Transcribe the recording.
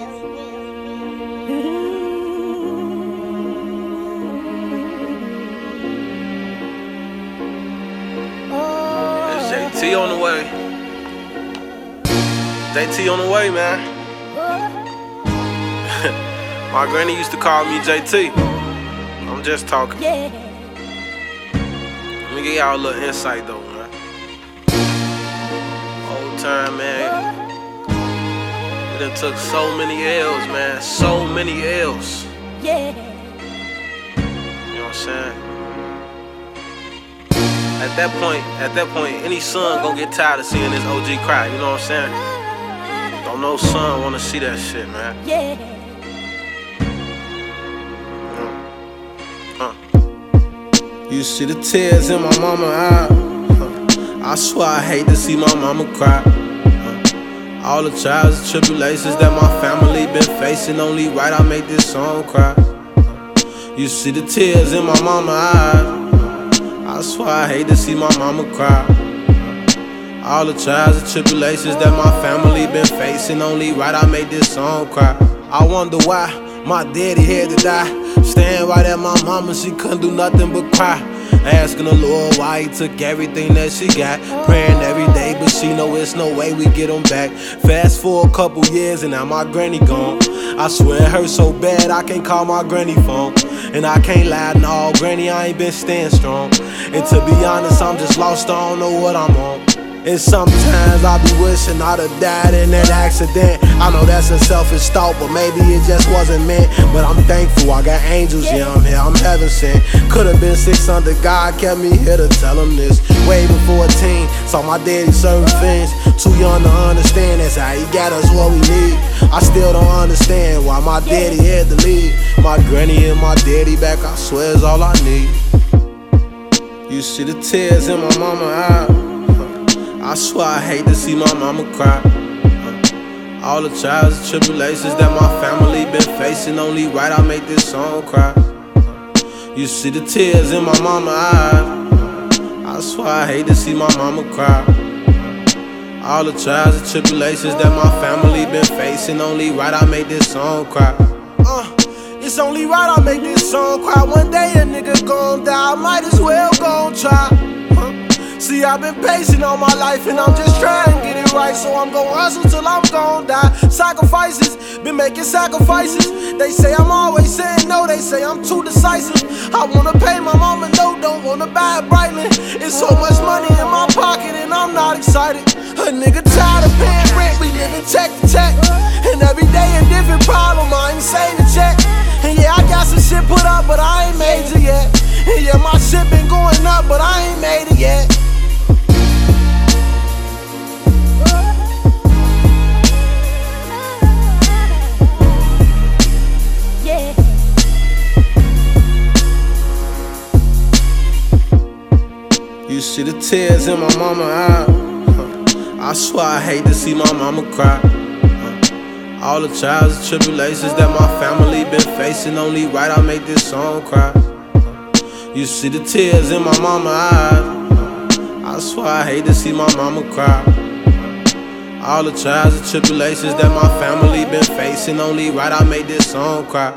JT on the way. JT on the way, man. My granny used to call me JT. I'm just talking. Let me give y'all a little insight though, man. Old time, man. We done took so many L's, man. So many L's. Yeah. You know what I'm saying? At that point, at that point, any son gonna get tired of seeing his OG cry. You know what I'm saying? Don't no son wanna see that shit, man. Yeah. You see the tears in my mama eye. I swear I hate to see my mama cry. All the trials and tribulations that my family been facing, only right I make this song cry. You see the tears in my mama eyes. I swear I hate to see my mama cry. All the trials and tribulations that my family been facing, only right I made this song cry. I wonder why my daddy had to die. Staying right at my mama, she couldn't do nothing but cry. Asking the Lord why he took everything that she got. Praying every day, but she know it's no way we get them back. Fast for a couple years and now my granny gone. I swear it hurts so bad I can't call my granny phone. And I can't lie, no, granny, I ain't been staying strong. And to be honest, I'm just lost, I don't know what I'm on. And sometimes I be wishing I'd have died in that accident. I know that's a selfish thought, but maybe it just wasn't meant. But I'm thankful I got angels, yeah, I'm here, I'm heaven sent. Could've been six under God, kept me here to tell him this. Way before a teen, saw my daddy serving fins. Too young to understand, that's how he got us what we need. I still don't understand why my daddy had to leave. My granny and my daddy back, I swear is all I need. You see the tears in my mama eye. I swear I hate to see my mama cry. All the trials and tribulations that my family been facing, only right I make this song cry. You see the tears in my mama eyes. I swear I hate to see my mama cry. All the trials and tribulations that my family been facing, only right I make this song cry. Uh, it's only right I make this song cry. One day a nigga gon' die, might as well gon' try. See, I've been patient all my life and I'm just trying to get it right. So I'm gon' hustle till I'm gon' die. Sacrifices, been making sacrifices. They say I'm always saying no, they say I'm too decisive. I wanna pay my mama no, don't wanna buy a Breitling. It's so much money in my pocket and I'm not excited. A nigga tired of paying rent, we living check to check. And every day a different problem, I ain't saying to check. And yeah, I got some shit put up, but I ain't major yet. And yeah, my shit been going up, but I ain't made it yet. See the tears in my mama eye. I swear I hate to see my mama cry. All the trials and tribulations that my family been facing, only right I make this song cry. You see the tears in my mama eyes. I swear I hate to see my mama cry. All the trials and tribulations that my family been facing, only right I made this song cry.